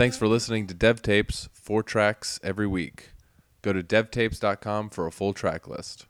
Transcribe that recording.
Thanks for listening to Dev Tapes, four tracks every week. Go to devtapes.com for a full track list.